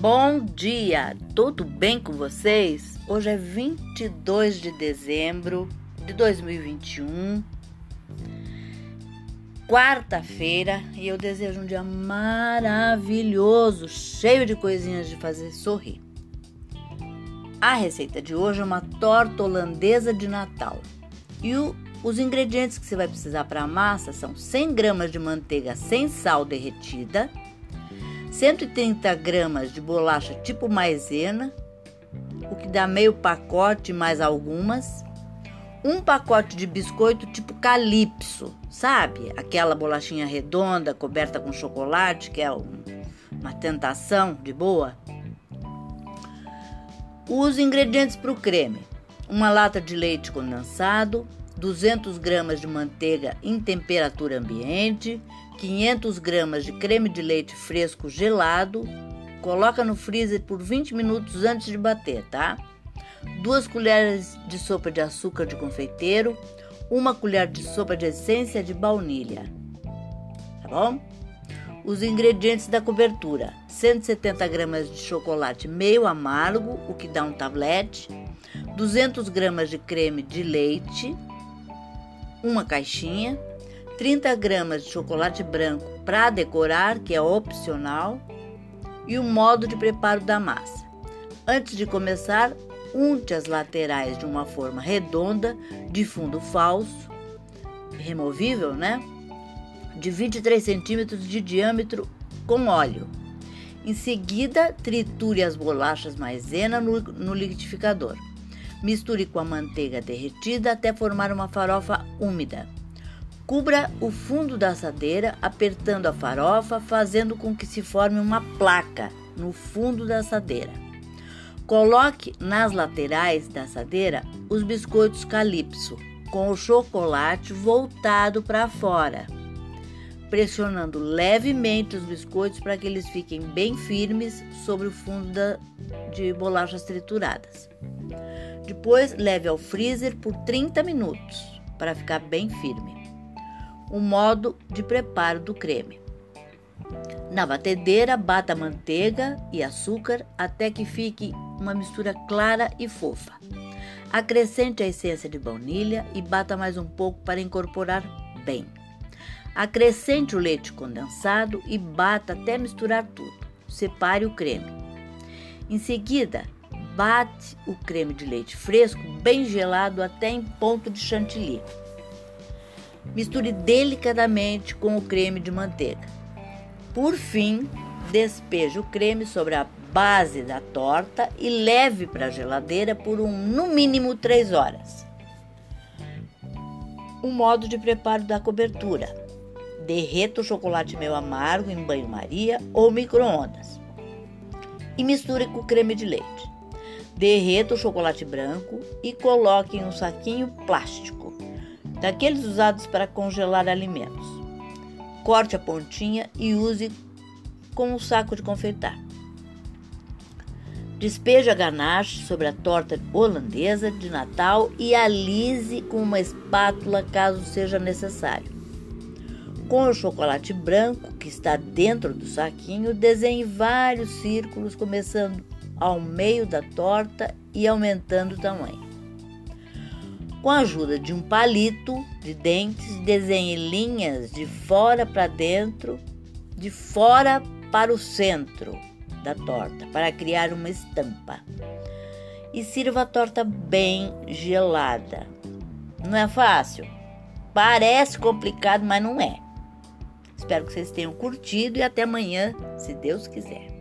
Bom dia, tudo bem com vocês? Hoje é 22 de dezembro de 2021, quarta-feira, e eu desejo um dia maravilhoso, cheio de coisinhas de fazer sorrir. A receita de hoje é uma torta holandesa de Natal e o, os ingredientes que você vai precisar para a massa são 100 gramas de manteiga sem sal derretida 130 gramas de bolacha tipo maisena, o que dá meio pacote mais algumas, um pacote de biscoito tipo calypso, sabe? Aquela bolachinha redonda coberta com chocolate, que é uma tentação de boa. Os ingredientes para o creme: uma lata de leite condensado, 200 gramas de manteiga em temperatura ambiente, 500 gramas de creme de leite fresco gelado. Coloca no freezer por 20 minutos antes de bater, tá? Duas colheres de sopa de açúcar de confeiteiro, uma colher de sopa de essência de baunilha. Tá bom? Os ingredientes da cobertura: 170 gramas de chocolate meio amargo, o que dá um tablete, 200 gramas de creme de leite, uma caixinha, 30 gramas de chocolate branco para decorar, que é opcional, e o modo de preparo da massa. Antes de começar, unte as laterais de uma forma redonda de fundo falso, removível, né? De 23 centímetros de diâmetro com óleo. Em seguida, triture as bolachas maisena no, no liquidificador. Misture com a manteiga derretida até formar uma farofa úmida. Cubra o fundo da assadeira apertando a farofa, fazendo com que se forme uma placa no fundo da assadeira. Coloque nas laterais da assadeira os biscoitos calypso, com o chocolate voltado para fora, pressionando levemente os biscoitos para que eles fiquem bem firmes sobre o fundo da, de bolachas trituradas. Depois, leve ao freezer por 30 minutos para ficar bem firme. O modo de preparo do creme. Na batedeira, bata manteiga e açúcar até que fique uma mistura clara e fofa. Acrescente a essência de baunilha e bata mais um pouco para incorporar bem. Acrescente o leite condensado e bata até misturar tudo. Separe o creme. Em seguida, Bate o creme de leite fresco bem gelado até em ponto de chantilly. Misture delicadamente com o creme de manteiga. Por fim, despeje o creme sobre a base da torta e leve para a geladeira por um, no mínimo 3 horas. O modo de preparo da cobertura: derreta o chocolate meio amargo em banho-maria ou micro-ondas e misture com o creme de leite. Derreta o chocolate branco e coloque em um saquinho plástico, daqueles usados para congelar alimentos. Corte a pontinha e use com um saco de confeitar. Despeje a ganache sobre a torta holandesa de Natal e alise com uma espátula caso seja necessário. Com o chocolate branco que está dentro do saquinho, desenhe vários círculos, começando ao meio da torta e aumentando o tamanho. Com a ajuda de um palito de dentes, desenhe linhas de fora para dentro, de fora para o centro da torta, para criar uma estampa. E sirva a torta bem gelada. Não é fácil? Parece complicado, mas não é. Espero que vocês tenham curtido e até amanhã, se Deus quiser.